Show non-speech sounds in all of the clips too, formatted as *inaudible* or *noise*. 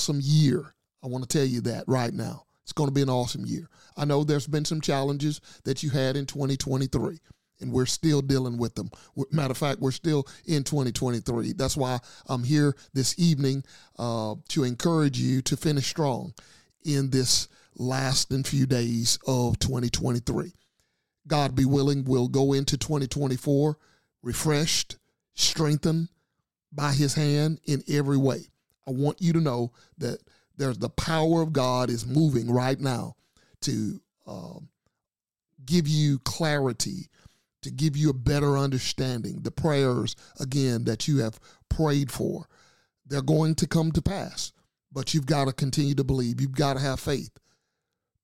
awesome year. I want to tell you that right now. It's going to be an awesome year. I know there's been some challenges that you had in 2023 and we're still dealing with them. Matter of fact, we're still in 2023. That's why I'm here this evening uh, to encourage you to finish strong in this last and few days of 2023. God be willing, we'll go into 2024 refreshed, strengthened by his hand in every way. I want you to know that there's the power of God is moving right now to um, give you clarity, to give you a better understanding. The prayers, again, that you have prayed for, they're going to come to pass. But you've got to continue to believe. You've got to have faith.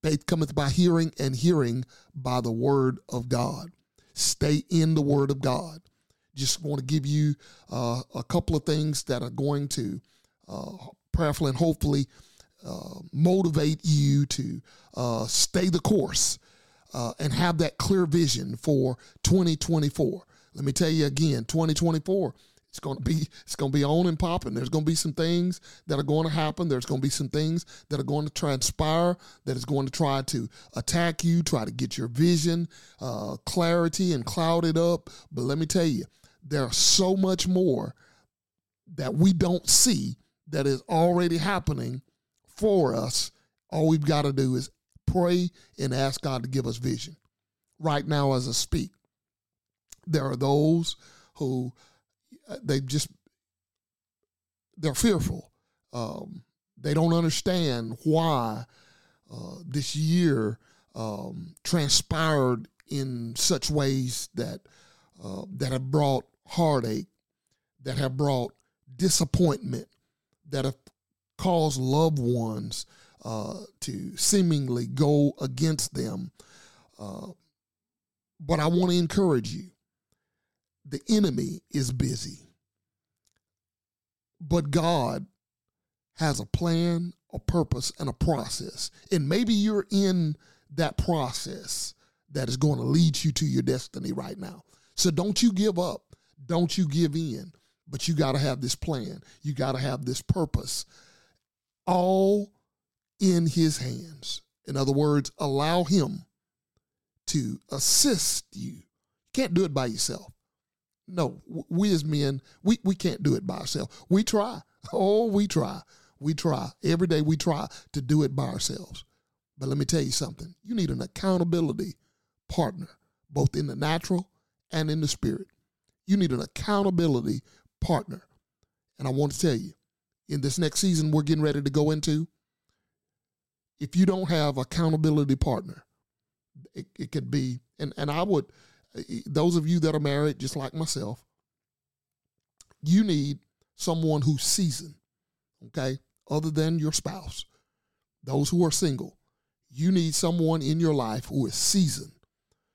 Faith cometh by hearing, and hearing by the word of God. Stay in the word of God. Just want to give you uh, a couple of things that are going to prayerfully and hopefully uh, motivate you to uh, stay the course uh, and have that clear vision for 2024. Let me tell you again, 2024 it's going to be it's going to be on and popping. There's going to be some things that are going to happen. There's going to be some things that are going to transpire that is going to try to attack you, try to get your vision, uh, clarity, and cloud it up. But let me tell you, there's so much more that we don't see that is already happening for us. All we've got to do is pray and ask God to give us vision. Right now, as I speak, there are those who uh, they just they're fearful. Um, they don't understand why uh, this year um, transpired in such ways that uh, that have brought heartache, that have brought disappointment, that have caused loved ones uh, to seemingly go against them. Uh, but I want to encourage you the enemy is busy. But God has a plan, a purpose, and a process. And maybe you're in that process that is going to lead you to your destiny right now. So don't you give up. Don't you give in. But you got to have this plan. You got to have this purpose. All in his hands. In other words, allow him to assist you. You can't do it by yourself. No, we as men, we, we can't do it by ourselves. We try. *laughs* Oh, we try. We try. Every day we try to do it by ourselves. But let me tell you something. You need an accountability partner, both in the natural and in the spirit. You need an accountability partner. And I want to tell you, in this next season we're getting ready to go into, if you don't have accountability partner, it, it could be, and, and I would those of you that are married, just like myself, you need someone who's seasoned, okay, other than your spouse. Those who are single, you need someone in your life who is seasoned,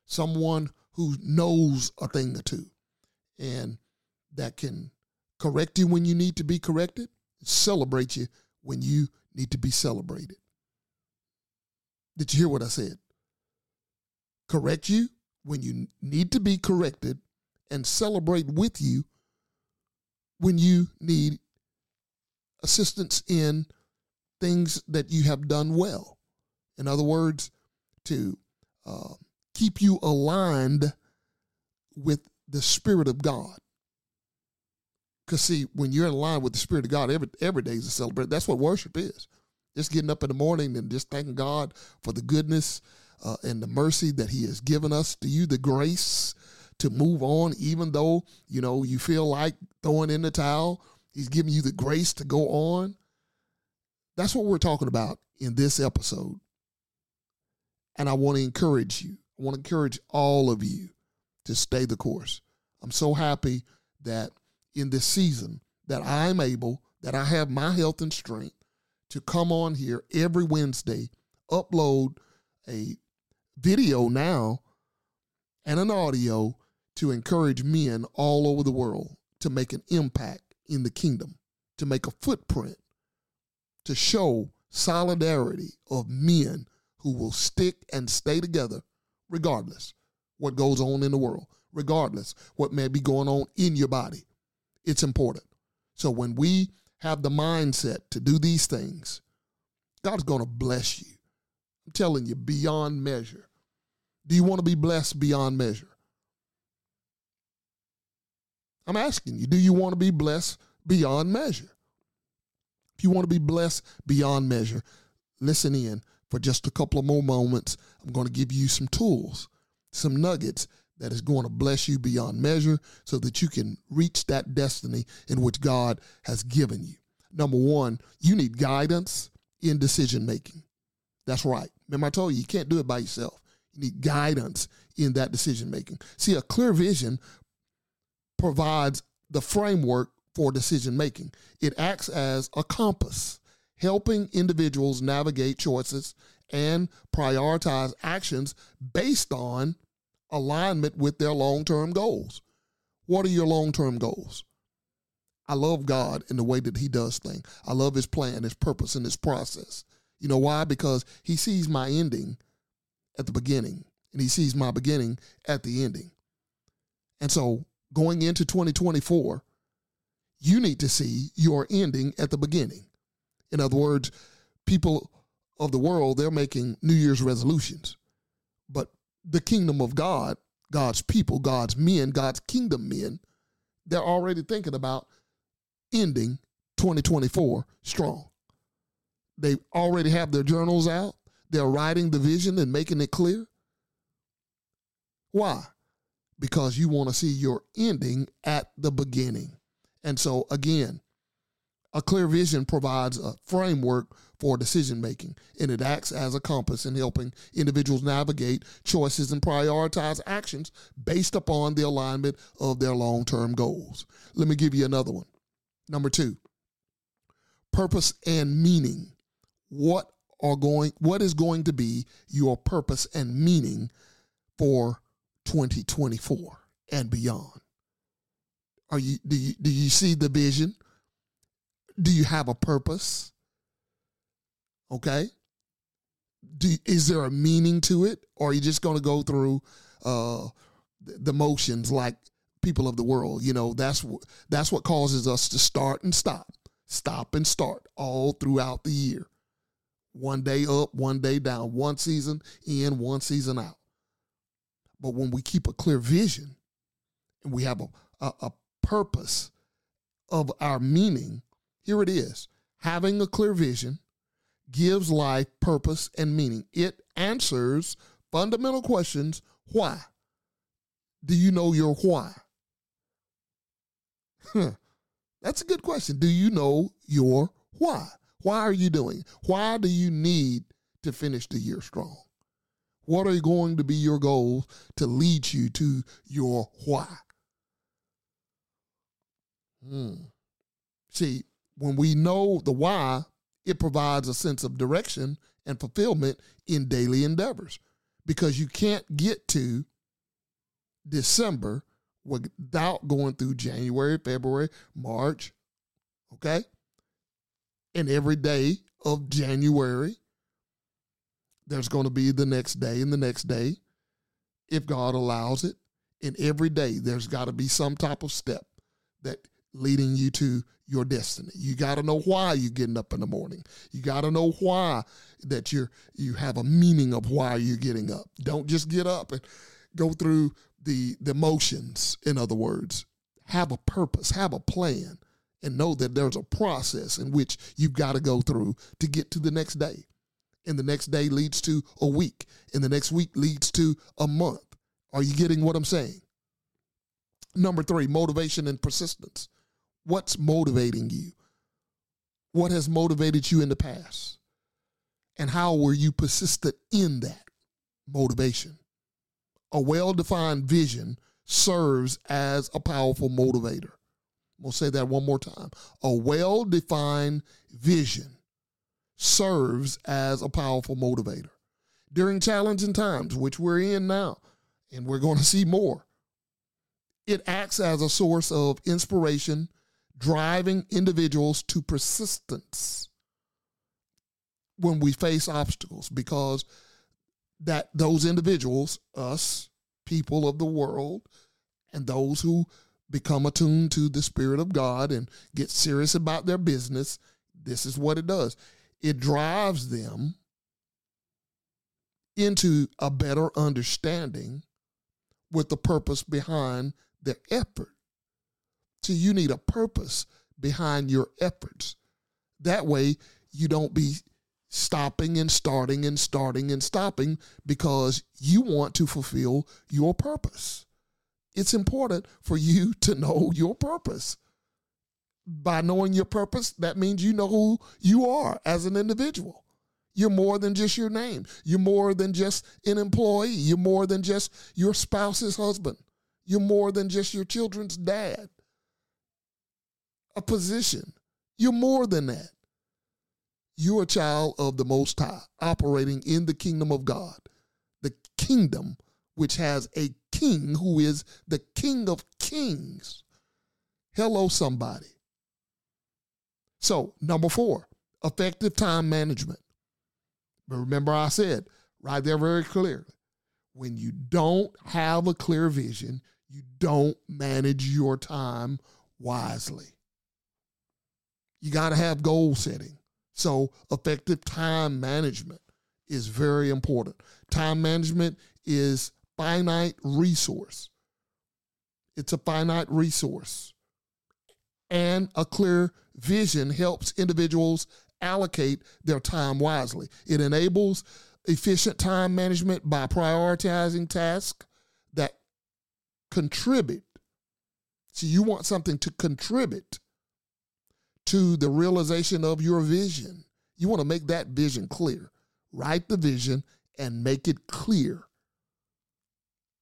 someone who knows a thing or two, and that can correct you when you need to be corrected, celebrate you when you need to be celebrated. Did you hear what I said? Correct you when you need to be corrected and celebrate with you when you need assistance in things that you have done well. In other words, to uh, keep you aligned with the Spirit of God. Because, see, when you're in line with the Spirit of God, every, every day is a celebration. That's what worship is. Just getting up in the morning and just thanking God for the goodness uh, and the mercy that He has given us to you, the grace to move on, even though, you know, you feel like throwing in the towel. He's giving you the grace to go on. That's what we're talking about in this episode. And I want to encourage you. I want to encourage all of you to stay the course. I'm so happy that in this season that I'm able, that I have my health and strength to come on here every Wednesday, upload a video now and an audio to encourage men all over the world to make an impact in the kingdom, to make a footprint, to show solidarity of men who will stick and stay together regardless what goes on in the world, regardless what may be going on in your body. It's important. So when we have the mindset to do these things, God's going to bless you. I'm telling you, beyond measure. Do you want to be blessed beyond measure? I'm asking you, do you want to be blessed beyond measure? If you want to be blessed beyond measure, listen in for just a couple of more moments. I'm going to give you some tools, some nuggets that is going to bless you beyond measure so that you can reach that destiny in which God has given you. Number one, you need guidance in decision making. That's right. Remember, I told you, you can't do it by yourself. You need guidance in that decision making. See, a clear vision provides the framework for decision making, it acts as a compass, helping individuals navigate choices and prioritize actions based on alignment with their long term goals. What are your long term goals? I love God in the way that He does things. I love His plan, His purpose, and His process. You know why? Because He sees my ending at the beginning, and He sees my beginning at the ending. And so going into 2024, you need to see your ending at the beginning. In other words, people of the world, they're making New Year's resolutions. But the kingdom of God, God's people, God's men, God's kingdom men, they're already thinking about ending 2024 strong. They already have their journals out. They're writing the vision and making it clear. Why? Because you want to see your ending at the beginning. And so, again, a clear vision provides a framework for decision making, and it acts as a compass in helping individuals navigate choices and prioritize actions based upon the alignment of their long term goals. Let me give you another one. Number two, purpose and meaning. What are going what is going to be your purpose and meaning for 2024 and beyond? Are you do you do you see the vision? Do you have a purpose? Okay. Do, is there a meaning to it, or are you just going to go through uh, the motions like people of the world? You know, that's that's what causes us to start and stop, stop and start all throughout the year. One day up, one day down, one season in, one season out. But when we keep a clear vision and we have a, a, a purpose of our meaning, here it is having a clear vision gives life purpose and meaning. It answers fundamental questions why? Do you know your why? Huh. That's a good question. Do you know your why? Why are you doing? Why do you need to finish the year strong? What are going to be your goals to lead you to your why? Hmm. See, when we know the why, it provides a sense of direction and fulfillment in daily endeavors because you can't get to December without going through January, February, March, okay? And every day of January, there's going to be the next day and the next day, if God allows it. And every day, there's got to be some type of step that leading you to your destiny. You got to know why you're getting up in the morning. You got to know why that you're you have a meaning of why you're getting up. Don't just get up and go through the the motions. In other words, have a purpose, have a plan, and know that there's a process in which you've got to go through to get to the next day. And the next day leads to a week, and the next week leads to a month. Are you getting what I'm saying? Number three, motivation and persistence. What's motivating you? What has motivated you in the past? And how were you persistent in that motivation? A well defined vision serves as a powerful motivator. We'll say that one more time. A well defined vision serves as a powerful motivator. During challenging times, which we're in now, and we're going to see more, it acts as a source of inspiration driving individuals to persistence when we face obstacles because that those individuals us people of the world and those who become attuned to the Spirit of God and get serious about their business, this is what it does it drives them into a better understanding with the purpose behind their effort. So you need a purpose behind your efforts. That way, you don't be stopping and starting and starting and stopping because you want to fulfill your purpose. It's important for you *laughs* to know your purpose. By knowing your purpose, that means you know who you are as an individual. You're more than just your name. You're more than just an employee. You're more than just your spouse's husband. You're more than just your children's dad. A position. You're more than that. You're a child of the Most High, operating in the kingdom of God, the kingdom which has a king who is the king of kings. Hello, somebody. So, number four, effective time management. But remember, I said right there very clearly when you don't have a clear vision, you don't manage your time wisely. You got to have goal setting. So, effective time management is very important. Time management is finite resource. It's a finite resource. And a clear vision helps individuals allocate their time wisely. It enables efficient time management by prioritizing tasks that contribute. So, you want something to contribute to the realization of your vision. You want to make that vision clear. Write the vision and make it clear.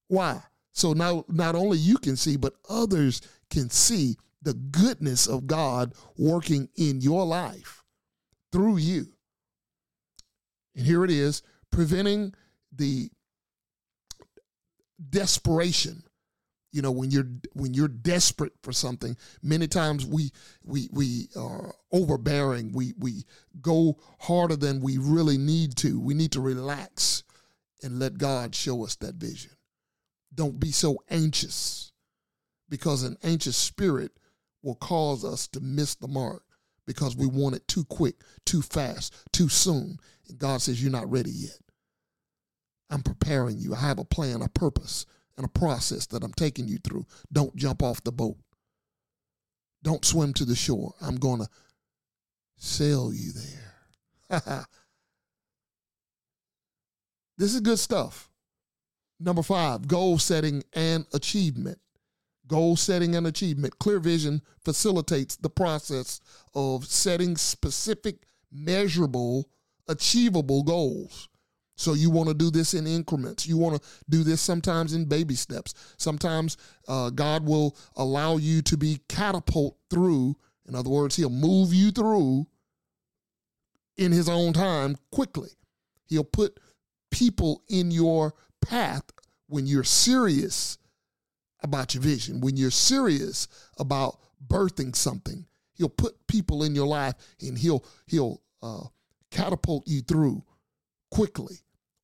Why? So now not only you can see, but others can see the goodness of God working in your life through you. And here it is, preventing the desperation you know when you're when you're desperate for something many times we we we are overbearing. We we go harder than we really need to. We need to relax and let god show us that vision. Don't be so anxious because an anxious spirit will cause us to miss the mark because we want it too quick too fast too soon. And god says you're not ready yet. I'm preparing you. I have a plan a purpose and a process that I'm taking you through. Don't jump off the boat. Don't swim to the shore. I'm going to sail you there. *laughs* this is good stuff. Number five, goal setting and achievement. Goal setting and achievement. Clear vision facilitates the process of setting specific, measurable, achievable goals. So you want to do this in increments. You want to do this sometimes in baby steps. Sometimes uh, God will allow you to be catapult through. In other words, He'll move you through in His own time quickly. He'll put people in your path when you're serious about your vision, when you're serious about birthing something. He'll put people in your life and He'll He'll uh, catapult you through quickly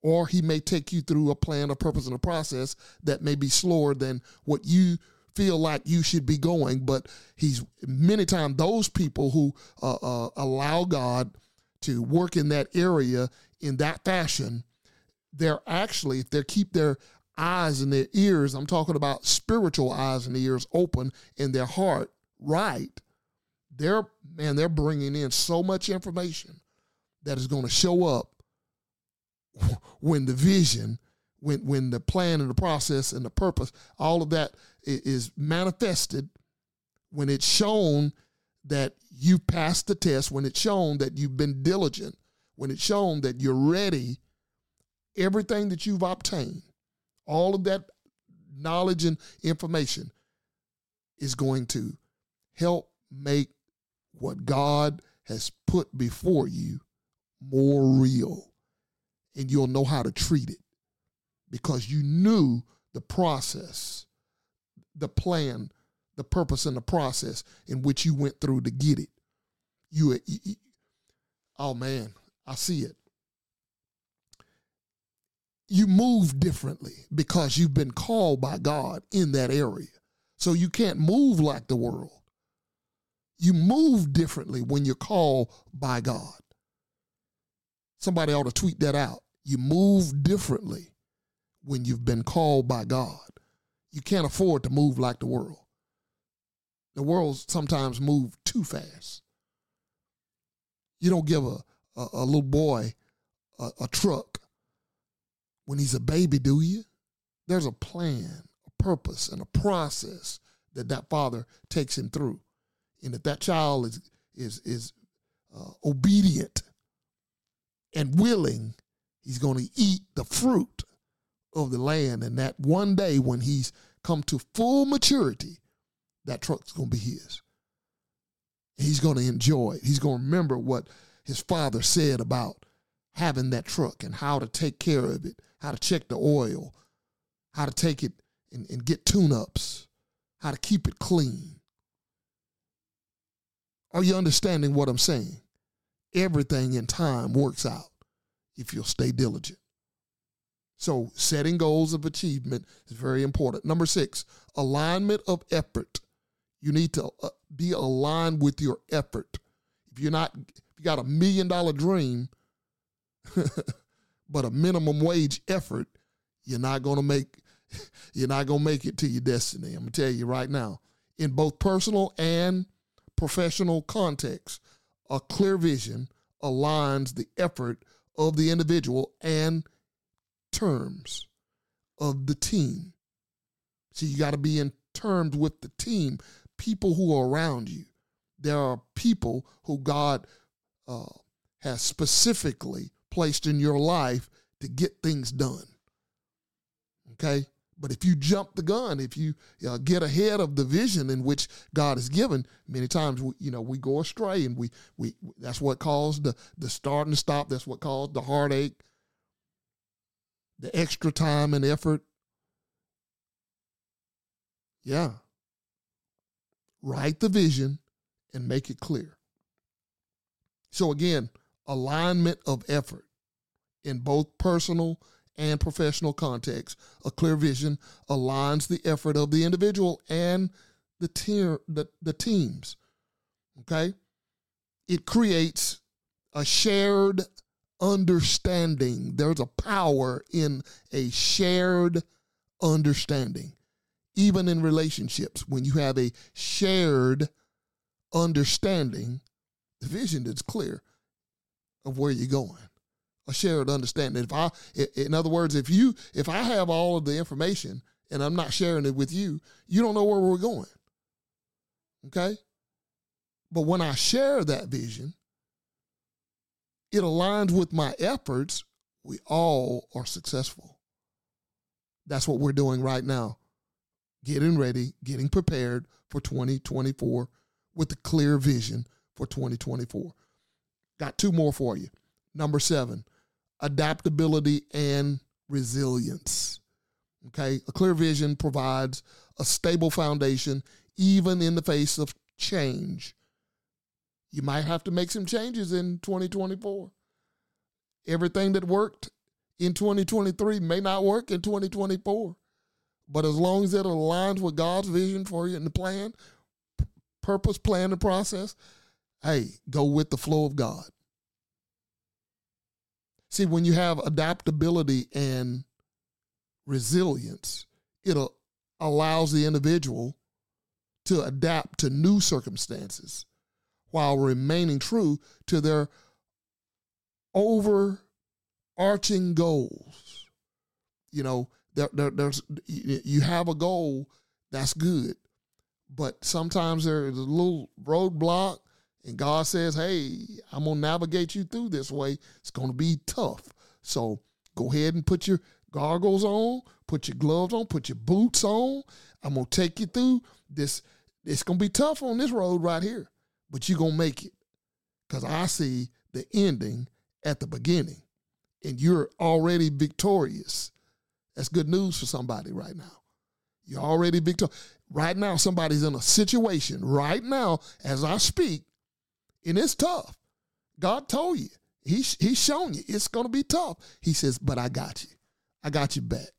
or he may take you through a plan, a purpose, and a process that may be slower than what you feel like you should be going. But he's many times those people who uh, uh, allow God to work in that area in that fashion, they're actually, if they keep their eyes and their ears, I'm talking about spiritual eyes and ears open and their heart right, they're, man, they're bringing in so much information that is going to show up when the vision, when when the plan and the process and the purpose, all of that is manifested, when it's shown that you passed the test, when it's shown that you've been diligent, when it's shown that you're ready, everything that you've obtained, all of that knowledge and information is going to help make what God has put before you more real and you'll know how to treat it because you knew the process, the plan, the purpose, and the process in which you went through to get it. You, oh man, I see it. You move differently because you've been called by God in that area. So you can't move like the world. You move differently when you're called by God. Somebody ought to tweet that out. You move differently when you've been called by God. You can't afford to move like the world. The world sometimes move too fast. You don't give a, a, a little boy a, a truck when he's a baby, do you? There's a plan, a purpose, and a process that that father takes him through. And if that child is is is uh, obedient and willing, he's going to eat the fruit of the land. And that one day when he's come to full maturity, that truck's going to be his. He's going to enjoy it. He's going to remember what his father said about having that truck and how to take care of it, how to check the oil, how to take it and, and get tune ups, how to keep it clean. Are you understanding what I'm saying? Everything in time works out if you'll stay diligent. So, setting goals of achievement is very important. Number six, alignment of effort. You need to uh, be aligned with your effort. If you're not, if you got a million dollar dream, *laughs* but a minimum wage effort, you're not gonna make, *laughs* you're not gonna make it to your destiny. I'm gonna tell you right now, in both personal and professional context, a clear vision aligns the effort of the individual and terms of the team. See, you got to be in terms with the team, people who are around you. There are people who God uh, has specifically placed in your life to get things done. Okay? But if you jump the gun, if you uh, get ahead of the vision in which God has given, many times we, you know we go astray, and we we that's what caused the the start and stop. That's what caused the heartache, the extra time and effort. Yeah. Write the vision and make it clear. So again, alignment of effort in both personal and professional context. A clear vision aligns the effort of the individual and the, tier, the, the teams. Okay? It creates a shared understanding. There's a power in a shared understanding. Even in relationships, when you have a shared understanding, the vision is clear of where you're going a shared understanding. If I, in other words, if you, if I have all of the information and I'm not sharing it with you, you don't know where we're going. Okay. But when I share that vision, it aligns with my efforts. We all are successful. That's what we're doing right now. Getting ready, getting prepared for 2024 with a clear vision for 2024. Got two more for you. Number seven, adaptability, and resilience. Okay, a clear vision provides a stable foundation even in the face of change. You might have to make some changes in 2024. Everything that worked in 2023 may not work in 2024. But as long as it aligns with God's vision for you and the plan, purpose, plan, and process, hey, go with the flow of God. See, when you have adaptability and resilience, it allows the individual to adapt to new circumstances while remaining true to their overarching goals. You know, there, there, there's you have a goal that's good, but sometimes there's a little roadblock and God says, hey, I'm going to navigate you through this way. It's going to be tough. So go ahead and put your goggles on, put your gloves on, put your boots on. I'm going to take you through this. It's going to be tough on this road right here, but you're going to make it because I see the ending at the beginning and you're already victorious. That's good news for somebody right now. You're already victorious. Right now, somebody's in a situation right now as I speak and it's tough. God told you. He, he's shown you it's going to be tough. He says, but I got you. I got you back.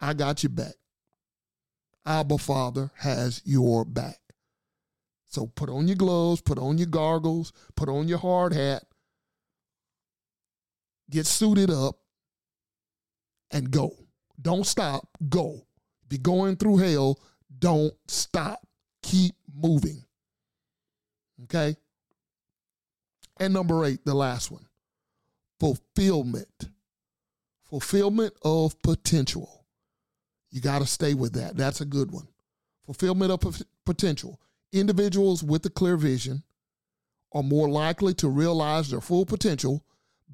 I got you back. Abba Father has your back. So put on your gloves, put on your gargles, put on your hard hat, get suited up, and go. Don't stop, go. Be going through hell, don't stop. Keep moving. Okay? And number eight, the last one fulfillment. Fulfillment of potential. You got to stay with that. That's a good one. Fulfillment of potential. Individuals with a clear vision are more likely to realize their full potential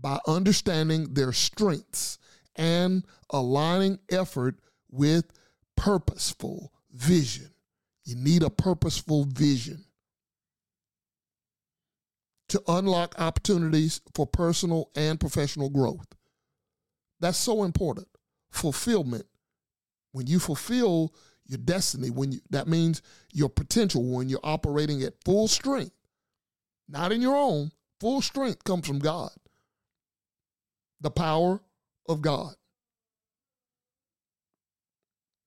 by understanding their strengths and aligning effort with purposeful vision. You need a purposeful vision to unlock opportunities for personal and professional growth. That's so important. Fulfillment. When you fulfill your destiny, when you that means your potential when you're operating at full strength, not in your own, full strength comes from God. The power of God.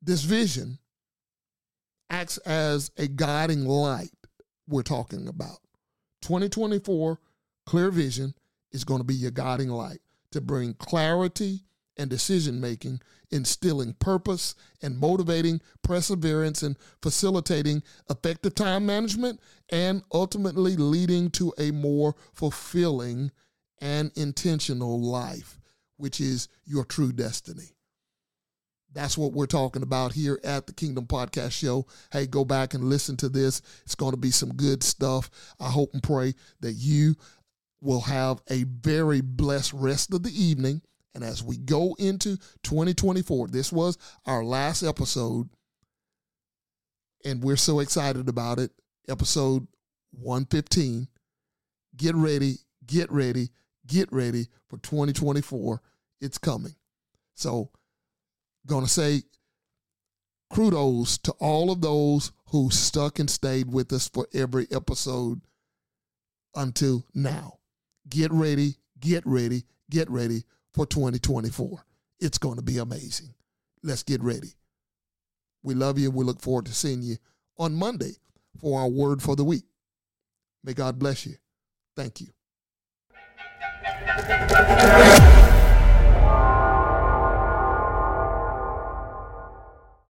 This vision acts as a guiding light we're talking about. 2024 clear vision is going to be your guiding light to bring clarity and decision making, instilling purpose and motivating perseverance and facilitating effective time management, and ultimately leading to a more fulfilling and intentional life, which is your true destiny. That's what we're talking about here at the Kingdom Podcast Show. Hey, go back and listen to this. It's going to be some good stuff. I hope and pray that you will have a very blessed rest of the evening. And as we go into 2024, this was our last episode, and we're so excited about it. Episode 115. Get ready, get ready, get ready for 2024. It's coming. So, going to say kudos to all of those who stuck and stayed with us for every episode until now. Get ready, get ready, get ready for 2024. It's going to be amazing. Let's get ready. We love you. We look forward to seeing you on Monday for our word for the week. May God bless you. Thank you.